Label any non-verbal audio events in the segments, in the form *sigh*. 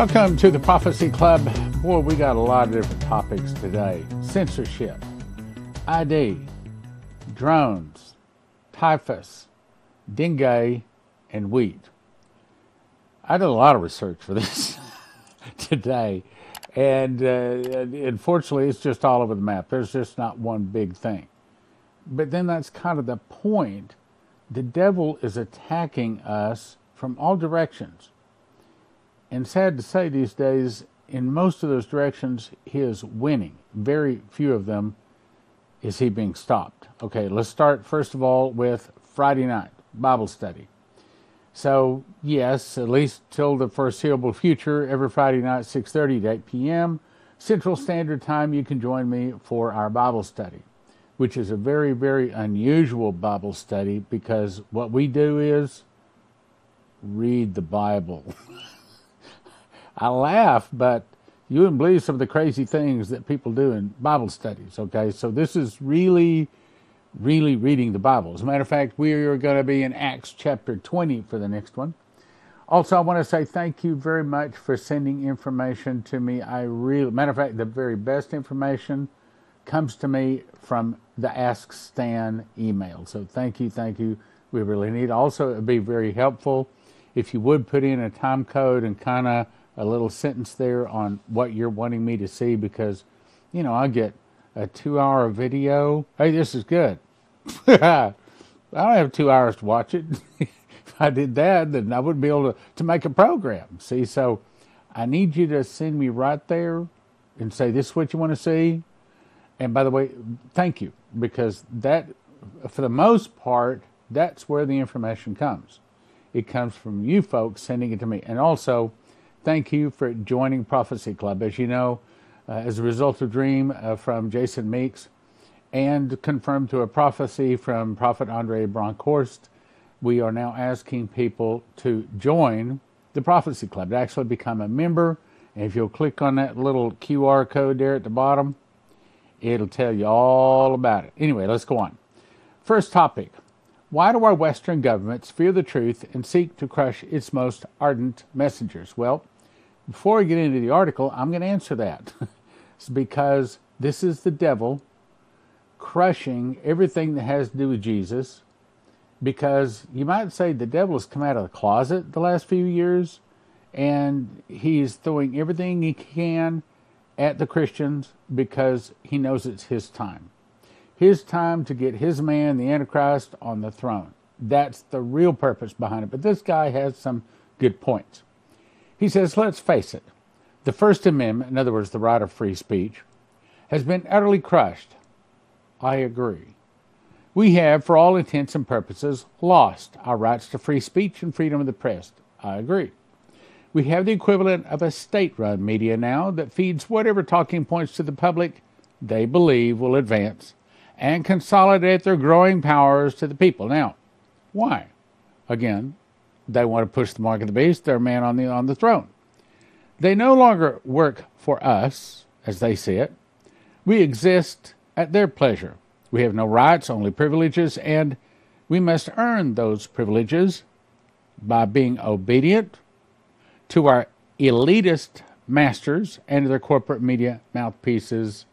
Welcome to the Prophecy Club. Boy, we got a lot of different topics today censorship, ID, drones, typhus, dengue, and wheat. I did a lot of research for *laughs* this today, and uh, unfortunately, it's just all over the map. There's just not one big thing. But then that's kind of the point. The devil is attacking us from all directions. And sad to say, these days, in most of those directions, he is winning. Very few of them is he being stopped. Okay, let's start first of all with Friday night Bible study. So yes, at least till the foreseeable future, every Friday night, 6:30 to 8 p.m. Central Standard Time, you can join me for our Bible study, which is a very, very unusual Bible study because what we do is read the Bible. *laughs* I laugh, but you wouldn't believe some of the crazy things that people do in Bible studies. Okay, so this is really, really reading the Bible. As a matter of fact, we are going to be in Acts chapter 20 for the next one. Also, I want to say thank you very much for sending information to me. I really, matter of fact, the very best information comes to me from the Ask Stan email. So thank you, thank you. We really need. Also, it would be very helpful if you would put in a time code and kind of a little sentence there on what you're wanting me to see because, you know, I get a two hour video. Hey, this is good. *laughs* I don't have two hours to watch it. *laughs* if I did that, then I wouldn't be able to, to make a program. See, so I need you to send me right there and say, this is what you want to see. And by the way, thank you because that, for the most part, that's where the information comes. It comes from you folks sending it to me. And also, thank you for joining Prophecy Club. As you know, uh, as a result of Dream uh, from Jason Meeks and confirmed to a prophecy from Prophet Andre Bronkhorst, we are now asking people to join the Prophecy Club, to actually become a member. And if you'll click on that little QR code there at the bottom, it'll tell you all about it. Anyway, let's go on. First topic Why do our Western governments fear the truth and seek to crush its most ardent messengers? Well, before I get into the article, I'm going to answer that. *laughs* it's because this is the devil crushing everything that has to do with Jesus. Because you might say the devil has come out of the closet the last few years and he's throwing everything he can at the Christians because he knows it's his time. His time to get his man, the Antichrist, on the throne. That's the real purpose behind it. But this guy has some good points. He says, let's face it, the First Amendment, in other words, the right of free speech, has been utterly crushed. I agree. We have, for all intents and purposes, lost our rights to free speech and freedom of the press. I agree. We have the equivalent of a state run media now that feeds whatever talking points to the public they believe will advance and consolidate their growing powers to the people. Now, why? Again, they want to push the mark of the beast, their man on the on the throne. They no longer work for us, as they see it. We exist at their pleasure. We have no rights, only privileges, and we must earn those privileges by being obedient to our elitist masters and their corporate media mouthpieces.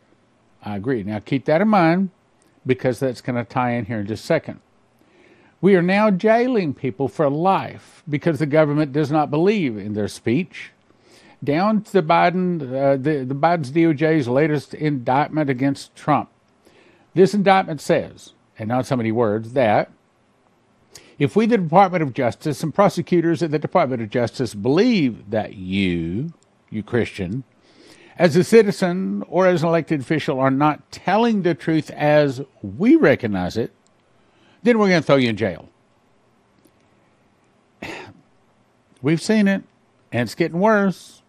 I agree. Now keep that in mind because that's going to tie in here in just a second. We are now jailing people for life because the government does not believe in their speech. Down to the Biden, uh, the, the Biden's DOJ's latest indictment against Trump. This indictment says, and not so many words, that if we, the Department of Justice, and prosecutors at the Department of Justice believe that you, you Christian, as a citizen or as an elected official, are not telling the truth as we recognize it, then we're going to throw you in jail. We've seen it, and it's getting worse.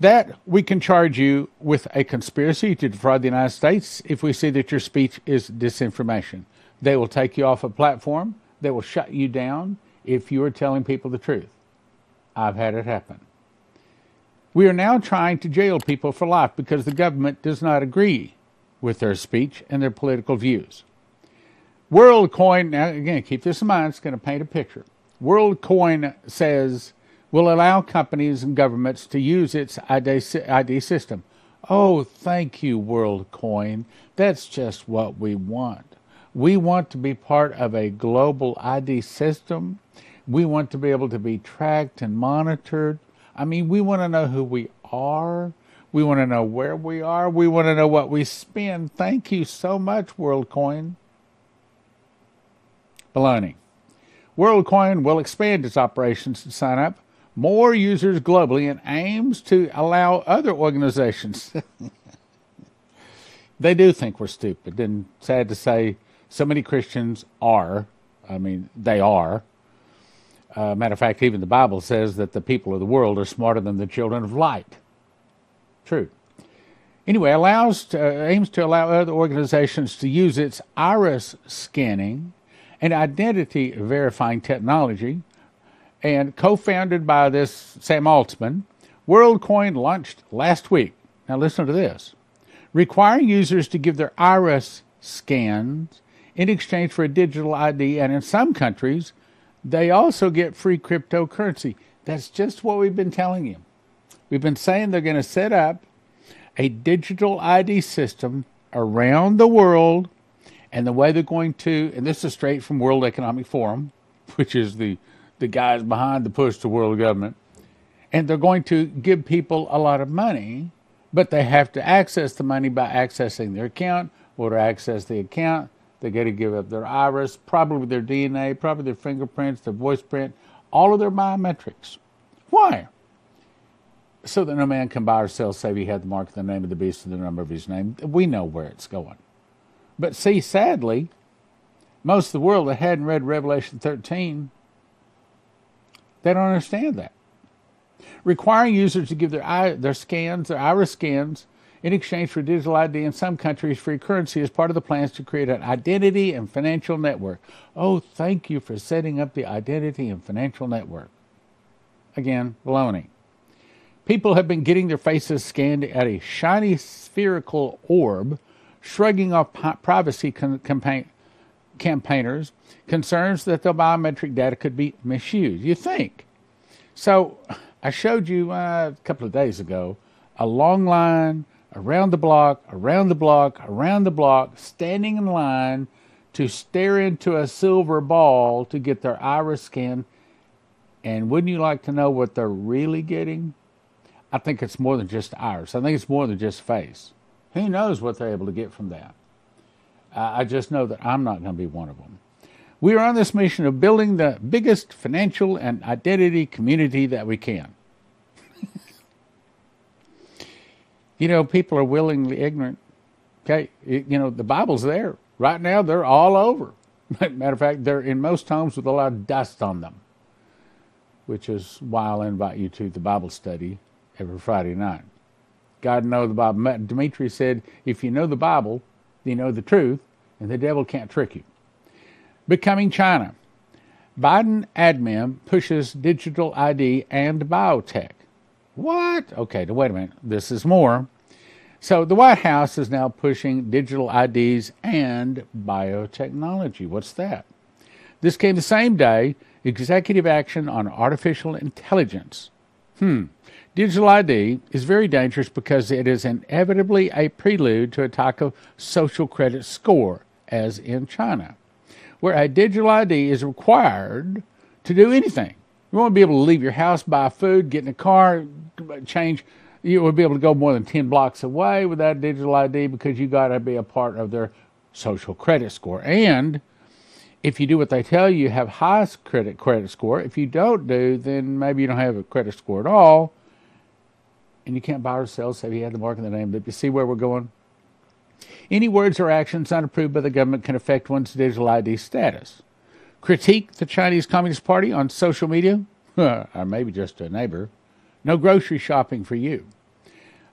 That we can charge you with a conspiracy to defraud the United States if we see that your speech is disinformation. They will take you off a platform, they will shut you down if you are telling people the truth. I've had it happen. We are now trying to jail people for life because the government does not agree with their speech and their political views. WorldCoin, now again, keep this in mind, it's going to paint a picture. WorldCoin says will allow companies and governments to use its ID ID system. Oh, thank you, WorldCoin. That's just what we want. We want to be part of a global ID system. We want to be able to be tracked and monitored. I mean, we want to know who we are. We want to know where we are. We want to know what we spend. Thank you so much, WorldCoin. Baloney. WorldCoin will expand its operations to sign up more users globally and aims to allow other organizations. *laughs* they do think we're stupid, and sad to say, so many Christians are. I mean, they are. Uh, matter of fact, even the Bible says that the people of the world are smarter than the children of light. True. Anyway, allows to, uh, aims to allow other organizations to use its iris scanning and identity verifying technology and co-founded by this Sam Altman, WorldCoin launched last week. Now listen to this. Requiring users to give their iris scans in exchange for a digital ID, and in some countries, they also get free cryptocurrency. That's just what we've been telling you. We've been saying they're going to set up a digital ID system around the world, and the way they're going to, and this is straight from World Economic Forum, *laughs* which is the the guys behind the push to world government, and they're going to give people a lot of money, but they have to access the money by accessing their account. Or to access the account, they got to give up their iris, probably their DNA, probably their fingerprints, their voice print, all of their biometrics. Why? So that no man can buy or sell save he had the mark of the name of the beast and the number of his name. We know where it's going. But see, sadly, most of the world that hadn't read Revelation 13 they don't understand that. Requiring users to give their eye, their scans, their iris scans, in exchange for digital ID in some countries, free currency is part of the plans to create an identity and financial network. Oh, thank you for setting up the identity and financial network. Again, baloney. People have been getting their faces scanned at a shiny spherical orb, shrugging off privacy campaign, campaigners concerns that the biometric data could be misused. You think. So I showed you uh, a couple of days ago a long line around the block, around the block, around the block, standing in line to stare into a silver ball to get their iris scan. And wouldn't you like to know what they're really getting? I think it's more than just iris. I think it's more than just face. Who knows what they're able to get from that? I just know that I'm not going to be one of them. We are on this mission of building the biggest financial and identity community that we can. *laughs* you know, people are willingly ignorant. Okay, you know, the Bible's there. Right now, they're all over. *laughs* Matter of fact, they're in most homes with a lot of dust on them, which is why I'll invite you to the Bible study every Friday night. God know the Bible. Dumitru said, if you know the Bible, you know the truth, and the devil can't trick you. Becoming China. Biden admin pushes digital ID and biotech. What? Okay, wait a minute. This is more. So the White House is now pushing digital IDs and biotechnology. What's that? This came the same day executive action on artificial intelligence. Hmm. Digital ID is very dangerous because it is inevitably a prelude to a type of social credit score, as in China, where a digital ID is required to do anything. You won't be able to leave your house, buy food, get in a car, change. You would be able to go more than 10 blocks away without digital ID because you got to be a part of their social credit score. And if you do what they tell you, you have high credit credit score. If you don't do, then maybe you don't have a credit score at all and you can't buy or sell, say he had the mark in the name. But you see where we're going? Any words or actions not approved by the government can affect one's digital ID status. Critique the Chinese Communist Party on social media, *laughs* or maybe just a neighbor. No grocery shopping for you.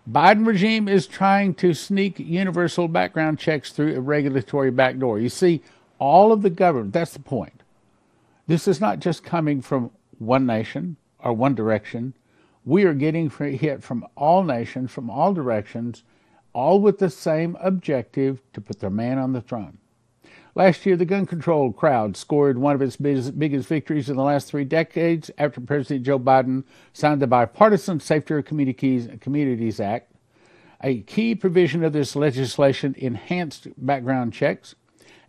Biden regime is trying to sneak universal background checks through a regulatory backdoor. You see, all of the government, that's the point. This is not just coming from one nation or one direction we are getting hit from all nations, from all directions, all with the same objective to put their man on the throne. Last year, the gun control crowd scored one of its biggest victories in the last three decades after President Joe Biden signed the Bipartisan Safer Communities Act. A key provision of this legislation enhanced background checks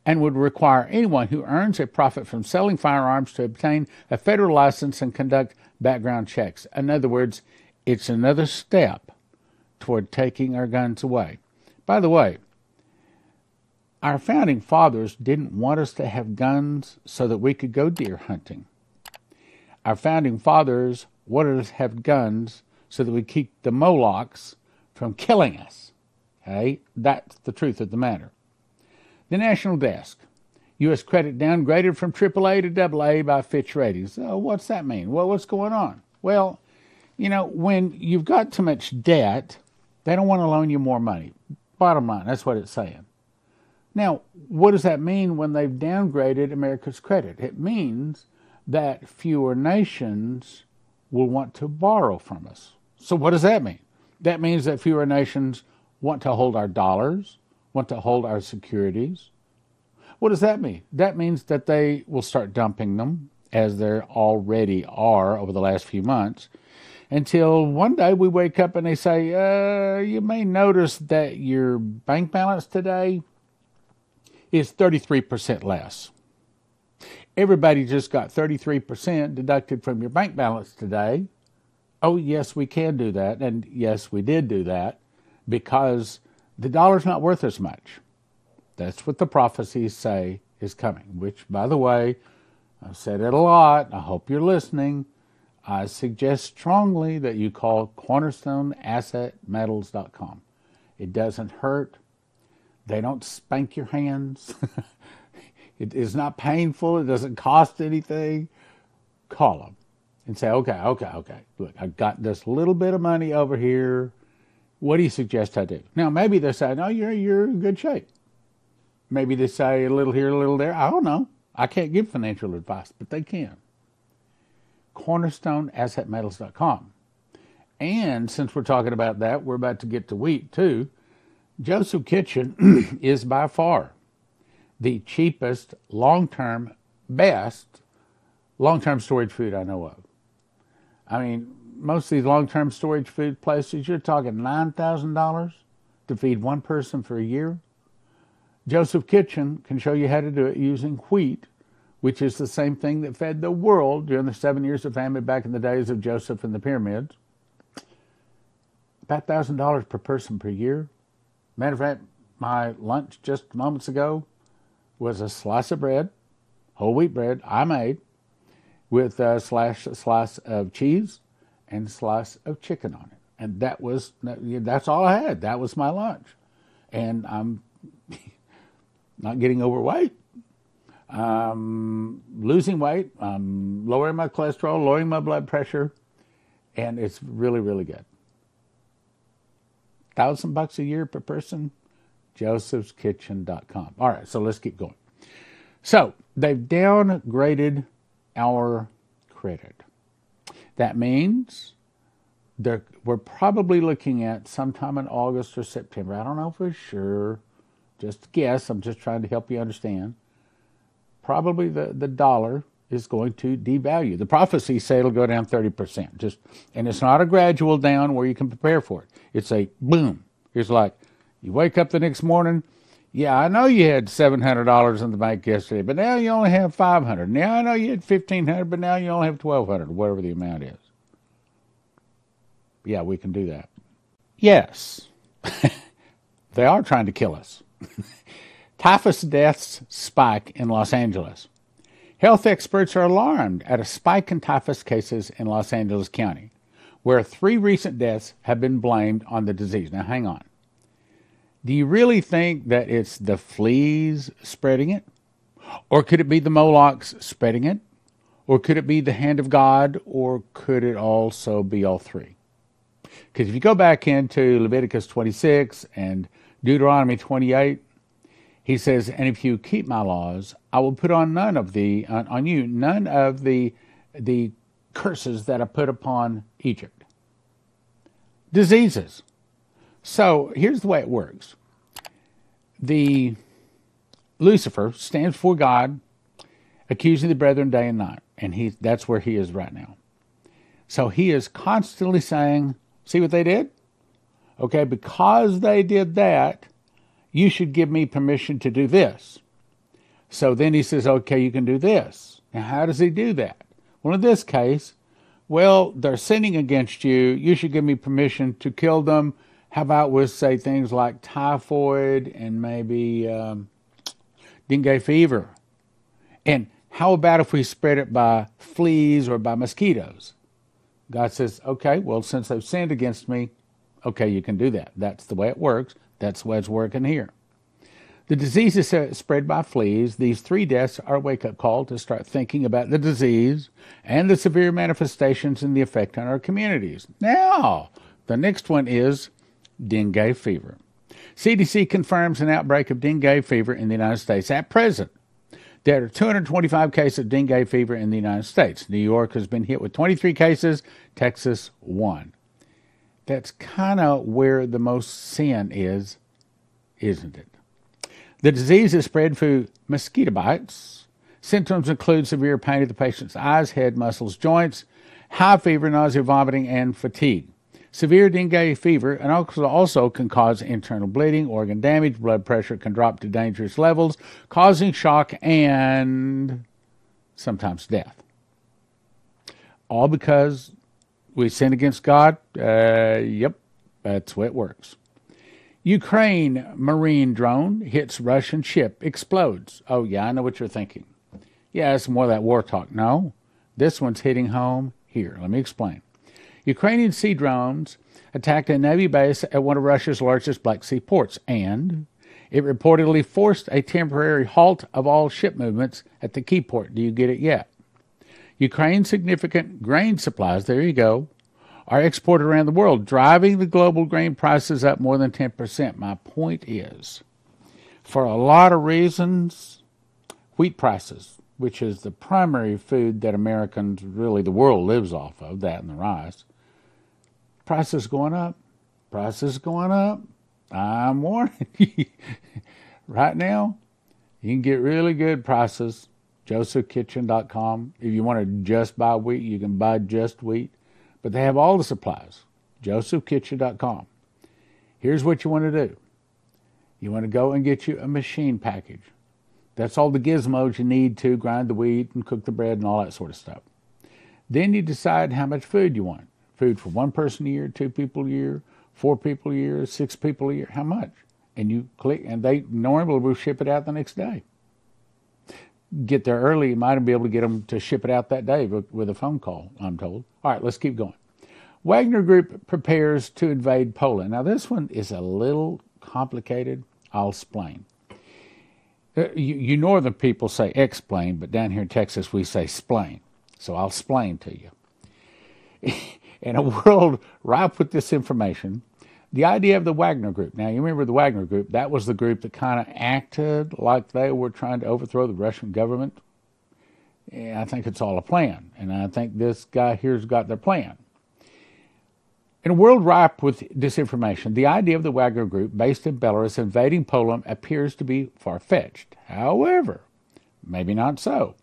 and would require anyone who earns a profit from selling firearms to obtain a federal license and conduct background checks. In other words, it's another step toward taking our guns away. By the way, our founding fathers didn't want us to have guns so that we could go deer hunting. Our founding fathers wanted us to have guns so that we keep the Molochs from killing us. Okay? That's the truth of the matter. The National Desk. U.S. credit downgraded from AAA to AA by Fitch Ratings. Oh, what's that mean? Well, what's going on? Well, you know, when you've got too much debt, they don't want to loan you more money. Bottom line, that's what it's saying. Now, what does that mean when they've downgraded America's credit? It means that fewer nations will want to borrow from us. So, what does that mean? That means that fewer nations want to hold our dollars, want to hold our securities. What does that mean? That means that they will start dumping them, as they already are over the last few months, until one day we wake up and they say, uh, You may notice that your bank balance today is 33% less. Everybody just got 33% deducted from your bank balance today. Oh, yes, we can do that. And yes, we did do that because the dollar's not worth as much. That's what the prophecies say is coming, which, by the way, I've said it a lot. I hope you're listening. I suggest strongly that you call cornerstoneassetmetals.com. It doesn't hurt. They don't spank your hands. *laughs* it is not painful. It doesn't cost anything. Call them and say, okay, okay, okay. Look, I've got this little bit of money over here. What do you suggest I do? Now, maybe they say, no, you're, you're in good shape. Maybe they say a little here, a little there. I don't know. I can't give financial advice, but they can. CornerstoneAssetMetals.com. And since we're talking about that, we're about to get to wheat too. Joseph Kitchen *clears throat* is by far the cheapest, long term, best long term storage food I know of. I mean, most of these long term storage food places, you're talking $9,000 to feed one person for a year. Joseph Kitchen can show you how to do it using wheat, which is the same thing that fed the world during the seven years of famine back in the days of Joseph and the pyramids. About $1,000 per person per year. Matter of fact, my lunch just moments ago was a slice of bread, whole wheat bread I made, with a slash, slice of cheese and slice of chicken on it. And that was, that's all I had. That was my lunch. And I'm *laughs* not getting overweight. I'm losing weight. I'm lowering my cholesterol, lowering my blood pressure. And it's really, really good thousand bucks a year per person, josephskitchen.com. All right, so let's keep going. So they've downgraded our credit. That means we're probably looking at sometime in August or September. I don't know for sure. Just guess. I'm just trying to help you understand. Probably the, the dollar is going to devalue. The prophecies say it'll go down 30%. Just and it's not a gradual down where you can prepare for it. It's a boom. It's like you wake up the next morning, yeah, I know you had $700 in the bank yesterday, but now you only have 500. Now I know you had 1500, but now you only have 1200, whatever the amount is. Yeah, we can do that. Yes. *laughs* they are trying to kill us. *laughs* Typhus deaths spike in Los Angeles. Health experts are alarmed at a spike in typhus cases in Los Angeles County, where three recent deaths have been blamed on the disease. Now, hang on. Do you really think that it's the fleas spreading it? Or could it be the Molochs spreading it? Or could it be the hand of God? Or could it also be all three? Because if you go back into Leviticus 26 and Deuteronomy 28, he says, And if you keep my laws, I will put on none of the on, on you none of the the curses that I put upon Egypt. Diseases. So here's the way it works. The Lucifer stands before God, accusing the brethren day and night, and he that's where he is right now. So he is constantly saying, "See what they did? Okay, because they did that, you should give me permission to do this." So then he says, "Okay, you can do this." Now, how does he do that? Well, in this case, well, they're sinning against you. You should give me permission to kill them. How about we say things like typhoid and maybe um, dengue fever? And how about if we spread it by fleas or by mosquitoes? God says, okay, well, since they've sinned against me, okay, you can do that. That's the way it works. That's the way it's working here. The disease is spread by fleas. These three deaths are a wake up call to start thinking about the disease and the severe manifestations and the effect on our communities. Now, the next one is dengue fever. CDC confirms an outbreak of dengue fever in the United States at present. There are 225 cases of dengue fever in the United States. New York has been hit with 23 cases, Texas, one. That's kind of where the most sin is, isn't it? The disease is spread through mosquito bites. Symptoms include severe pain of the patient's eyes, head, muscles, joints, high fever, nausea, vomiting, and fatigue. Severe dengue fever and also can cause internal bleeding, organ damage, blood pressure can drop to dangerous levels, causing shock and sometimes death. All because we sin against God? Uh, yep, that's the way it works. Ukraine Marine drone hits Russian ship, explodes. Oh, yeah, I know what you're thinking. Yeah, it's more of that war talk. No, this one's hitting home here. Let me explain. Ukrainian sea drones attacked a Navy base at one of Russia's largest Black Sea ports, and it reportedly forced a temporary halt of all ship movements at the key port. Do you get it yet? Ukraine's significant grain supplies, there you go, are exported around the world, driving the global grain prices up more than 10%. My point is, for a lot of reasons, wheat prices, which is the primary food that Americans, really the world lives off of, that and the rice, prices going up, prices going up. I'm warning *laughs* you. right now, you can get really good prices. JosephKitchen.com. If you want to just buy wheat, you can buy just wheat. But they have all the supplies. JosephKitchen.com. Here's what you want to do you want to go and get you a machine package. That's all the gizmos you need to grind the wheat and cook the bread and all that sort of stuff. Then you decide how much food you want. Food for one person a year, two people a year, four people a year, six people a year, how much? And you click, and they normally will ship it out the next day. Get there early, you might be able to get them to ship it out that day with, a phone call, I'm told. All right, let's keep going. Wagner Group prepares to invade Poland. Now, this one is a little complicated. I'll explain. Uh, you, you, northern people say explain, but down here in Texas we say splain. So I'll explain to you. *laughs* in a *laughs* world ripe with disinformation, the idea of the Wagner Group. Now, you remember the Wagner Group, that was the group that kind of acted like they were trying to overthrow the Russian government. And I think it's all a plan. And I think this guy here's got their plan. In a world ripe with disinformation, the idea of the Wagner Group, based in Belarus, invading Poland appears to be far fetched. However, maybe not so.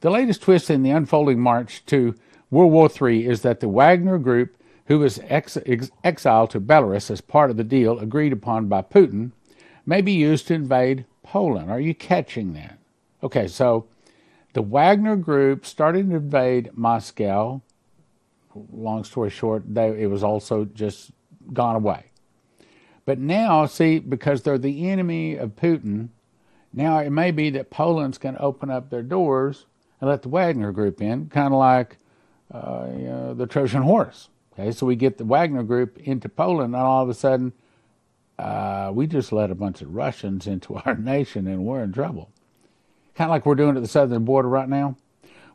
The latest twist in the unfolding march to World War III is that the Wagner Group, who was ex- ex- exiled to Belarus as part of the deal agreed upon by Putin, may be used to invade Poland. Are you catching that? Okay, so the Wagner Group started to invade Moscow. Long story short, they, it was also just gone away. But now, see, because they're the enemy of Putin, now it may be that Poland's going to open up their doors and let the Wagner Group in, kind of like uh, you know, the Trojan horse. Okay, so we get the Wagner Group into Poland, and all of a sudden, uh, we just let a bunch of Russians into *laughs* our nation, and we're in trouble kind of like we're doing at the southern border right now?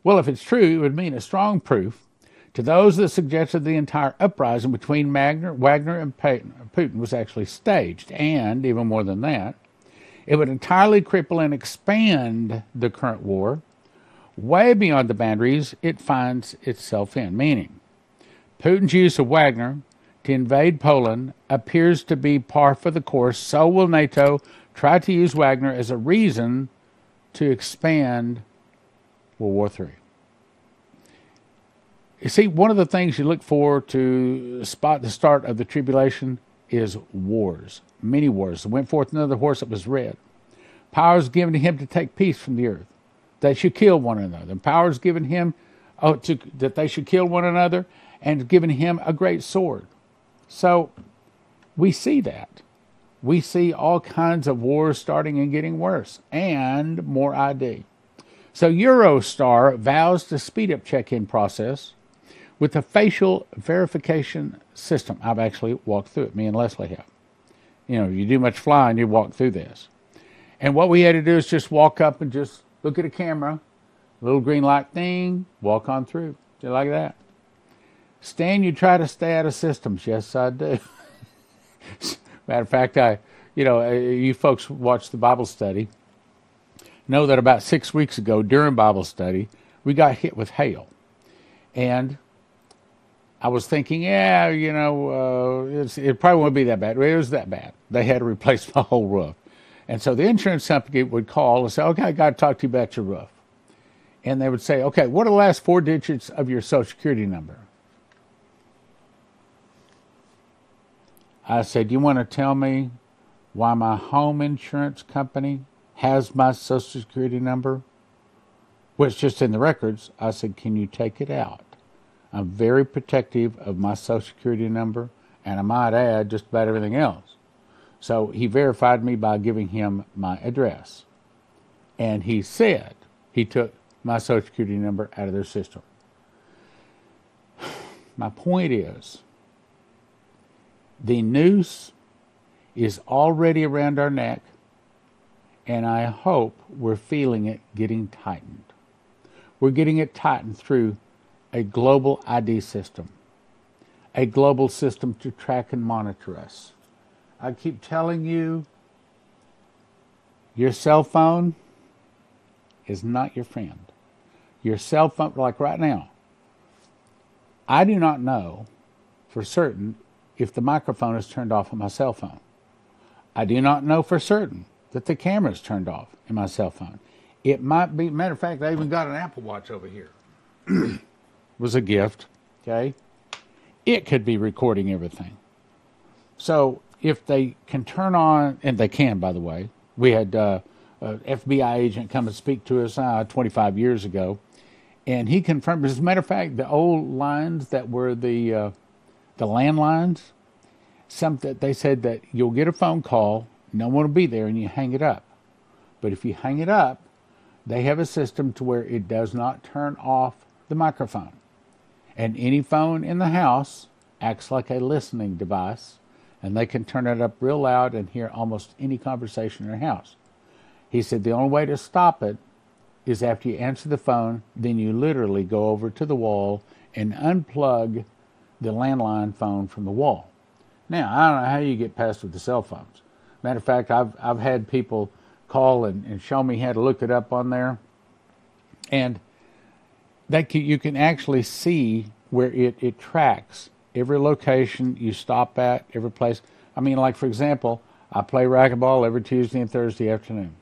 Well, if it's true, it would mean a strong proof to those that suggested the entire uprising between Wagner, Wagner and Putin was actually staged, and even more than that, it would entirely cripple and expand the current war way beyond the boundaries it finds itself in. Meaning, Putin's use of Wagner to invade Poland appears to be par for the course. So will NATO try to use Wagner as a reason to expand World War III. You see, one of the things you look for to spot the start of the tribulation is wars, many wars. There went forth another horse that was red. Power is given to him to take peace from the earth. They should kill one another. And power is given him oh, to, that they should kill one another and given him a great sword. So we see that. We see all kinds of wars starting and getting worse and more ID. So Eurostar vows to speed up check-in process with a facial verification system. I've actually walked through it. Me and Leslie have. You know, you do much flying, you walk through this. And what we had to do is just walk up and just look at a camera, little green light thing, walk on through, just like that. Stan, you try to stay out of systems. Yes, I do. *laughs* Matter of fact, I, you know, uh, you folks watch the Bible study know that about six weeks ago during Bible study, we got hit with hail. And I was thinking, yeah, you know, uh, it probably won't be that bad. It was that bad. They had to replace *laughs* my whole roof. And so the insurance company would call and say, okay, I got to talk to you about your roof. And they would say, okay, what are the last four digits of your social security number? I said, you want to tell me why my home insurance company has my social security number? Which is just in the records, I said, can you take it out? I'm very protective of my social security number, and I might add just about everything else. So he verified me by giving him my address. And he said he took my social security number out of their system. *sighs* My point is the noose is already around our neck, and I hope we're feeling it getting tightened. We're getting it tightened through a global ID system, a global system to track and monitor us. I keep telling you, your cell phone is not your friend. Your cell phone, like right now, I do not know for certain if the microphone is turned off on my cell phone. I do not know for certain that the camera is turned off in my cell phone. It might be, matter of fact, I even got an Apple Watch over here. *clears throat* was a gift, okay? It could be recording everything. So if they can turn on, and they can, by the way, we had uh, an FBI agent come and speak to us uh, 25 years ago, and he confirmed. As a matter of fact, the old lines that were the uh, the landlines, some they said that you'll get a phone call, no one will be there, and you hang it up. But if you hang it up, they have a system to where it does not turn off the microphone. And any phone in the house acts like a listening device, and they can turn it up real loud and hear almost any conversation in their house. He said the only way to stop it is after you answer the phone, then you literally go over to the wall and unplug the landline phone from the wall. Now, I don't know how you get past with the cell phones. Matter of fact, I've, I've had people call and, and show me how to look it up on there. And that can, you can actually see where it, it tracks every location you stop at, every place. I mean, like, for example, I play racquetball every Tuesday and Thursday afternoon.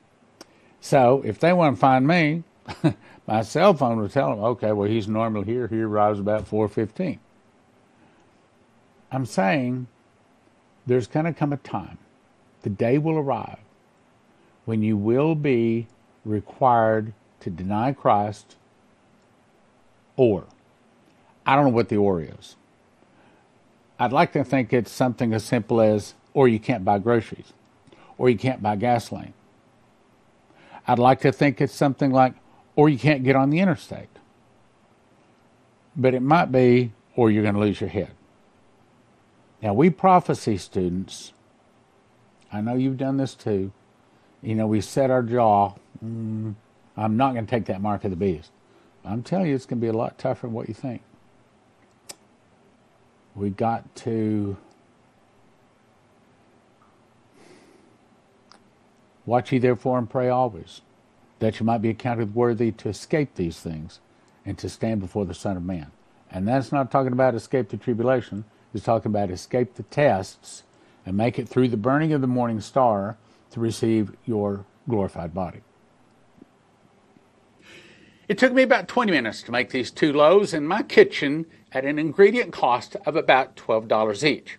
So if they want to find me, *laughs* my cell phone will tell them, okay, well, he's normally here. He arrives about 4.15. I'm saying there's going to come a time, the day will arrive, when you will be required to deny Christ or. I don't know what the or is. I'd like to think it's something as simple as, or you can't buy groceries, or you can't buy gasoline. I'd like to think it's something like, or you can't get on the interstate. But it might be, or you're going to lose your head. Now, we prophecy students, I know you've done this too. You know, we set our jaw. Mm, I'm not going to take that mark of the beast. I'm telling you, it's going to be a lot tougher than what you think. We got to watch ye therefore and pray always, that you might be accounted worthy to escape these things and to stand before the Son of Man. And that's not talking about escape the tribulation. It's talking about escape the tests and make it through the burning of the morning star to receive your glorified body. It took me about 20 minutes to make these two loaves in my kitchen at an ingredient cost of about $12 each.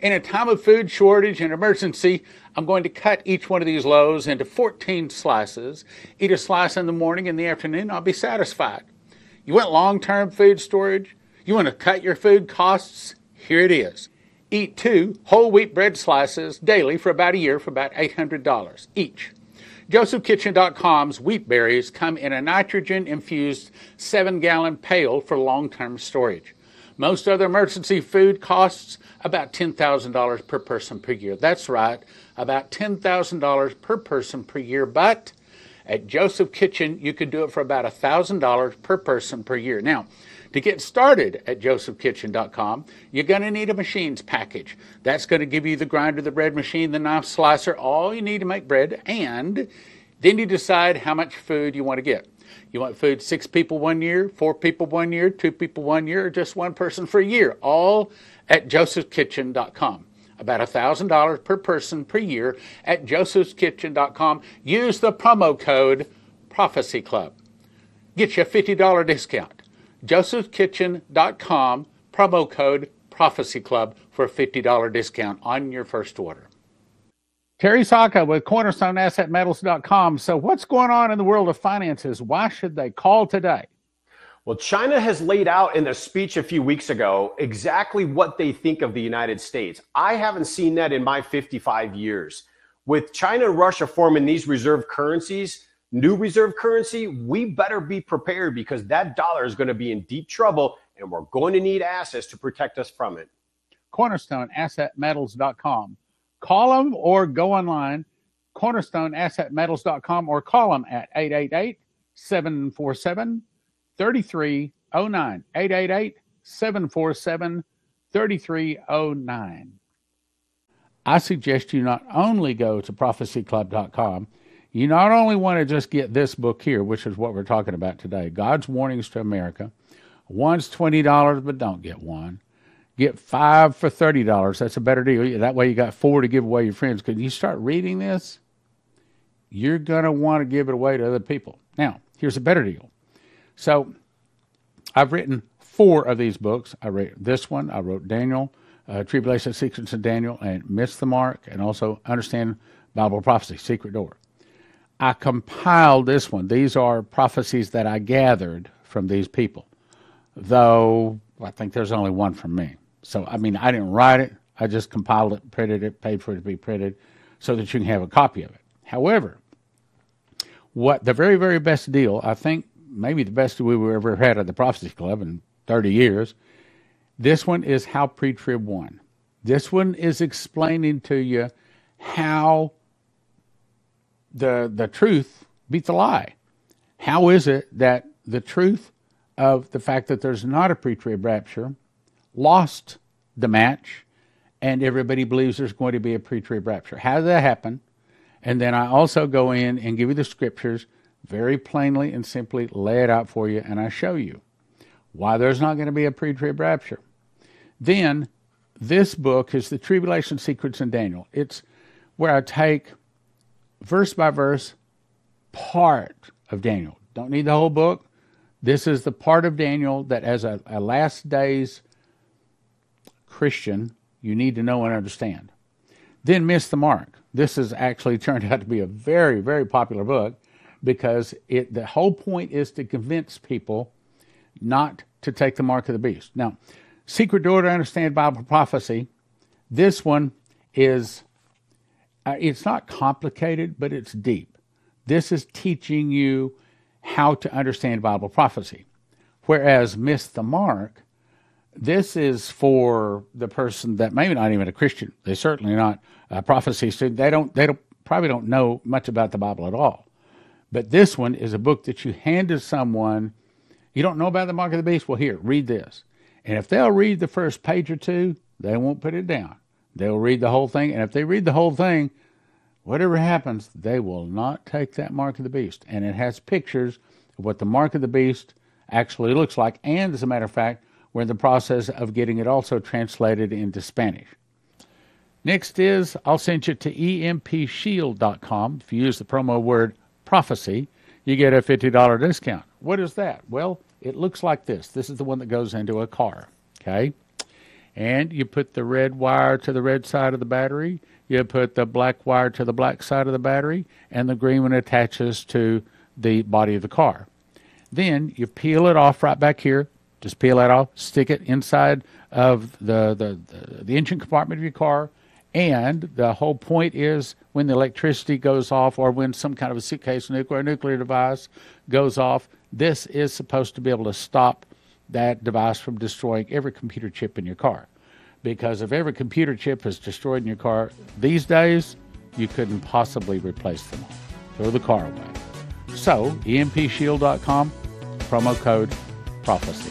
In a time of food shortage and emergency, I'm going to cut each one of these loaves into 14 slices. Eat a slice in the morning, in the afternoon, I'll be satisfied. You want long term food storage? You want to cut your food costs? Here it is. Eat two whole wheat bread slices daily for about a year for about $800 each. JosephKitchen.com's wheat berries come in a nitrogen infused 7 gallon pail for long term storage. Most other emergency food costs about $10,000 per person per year. That's right, about $10,000 per person per year. But at Joseph Kitchen, you could do it for about $1,000 per person per year. Now, to get started at josephkitchen.com, you're going to need a machines package. That's going to give you the grinder, the bread machine, the knife slicer, all you need to make bread, and then you decide how much food you want to get. You want food six people one year, four people one year, two people one year, or just one person for a year, all at josephkitchen.com. About $1,000 per person per year at josephskitchen.com. Use the promo code Prophecy Club. Get you a $50 discount josephskitchen.com, promo code Prophecy Club for a $50 discount on your first order. Terry Sacka with CornerstoneAssetMetals.com. So, what's going on in the world of finances? Why should they call today? Well, China has laid out in a speech a few weeks ago exactly what they think of the United States. I haven't seen that in my 55 years. With China and Russia forming these reserve currencies, new reserve currency, we better be prepared because that dollar is going to be in deep trouble and we're going to need assets to protect us from it. CornerstoneAssetMetals.com. Call them or go online, CornerstoneAssetMetals.com, or call them at 888 747 3309. 888 747 3309. I suggest you not only go to prophecyclub.com you not only want to just get this book here, which is what we're talking about today God's Warnings to America. One's $20, but don't get one. Get five for $30. That's a better deal. That way you got four to give away your friends. Because you start reading this, you're going to want to give it away to other people. Now, here's a better deal. So I've written four of these books. I wrote this one, I wrote Daniel, uh, Tribulation Secrets of Daniel, and Miss the Mark, and also Understand Bible Prophecy, Secret Door. I compiled this one. These are prophecies that I gathered from these people, though I think there's only one from me. So, I mean, I didn't write it, I just compiled it, printed it, paid for it to be printed so that you can have a copy of it. However, what the very, very best deal, I think maybe the best we ever had at the Prophecy Club in 30 years, this one is How Pre Trib Won. This one is explaining to you how the the truth beat the lie. How is it that the truth of the fact that there's not a pre-trib rapture lost the match, and everybody believes there's going to be a pre-trib rapture? How did that happen? And then I also go in and give you the scriptures very plainly and simply lay it out for you, and I show you why there's not going to be a pre-trib rapture. Then this book is the Tribulation Secrets in Daniel. It's where I take verse by verse part of Daniel. Don't need the whole book. This is the part of Daniel that, as a, a last days Christian, you need to know and understand. Then Miss the Mark. This has actually *laughs* turned out to be a very, very popular book because it the whole point is to convince people not to take the mark of the beast. Now, Secret Door to Understand Bible Prophecy, this one is Uh, it's not complicated, but it's deep. This is teaching you how to understand Bible prophecy. Whereas Miss the Mark, this is for the person that maybe not even a Christian. They're certainly not a prophecy student. They don't. They don't probably don't know much about the Bible at all. But this one is a book that you hand to someone. You don't know about the mark of the beast. Well, here, read this. And if they'll read the first page or two, they won't put it down. They'll read the whole thing, and if they read the whole thing, whatever happens, they will not take that mark of the beast. And it has pictures of what the mark of the beast actually looks like. And as a matter of fact, we're in the process of getting it also translated into Spanish. Next is I'll send you to empshield.com. If you use the promo word prophecy, you get a $50 discount. What is that? Well, it looks like this. This is the one that goes into a car, okay? And you put the red wire to the red side of the battery, you put the black wire to the black side of the battery, and the green one attaches to the body of the car. Then you peel it off right back here. Just peel that off, stick it inside of the, the, the, the engine compartment of your car, and the whole point is when the electricity goes off or when some kind of a suitcase nuclear nuclear device goes off, this is supposed to be able to stop that device from destroying every computer chip in your car. Because if every computer chip is destroyed in your car these days, you couldn't possibly replace them all. Throw the car away. So, empshield.com, promo code prophecy.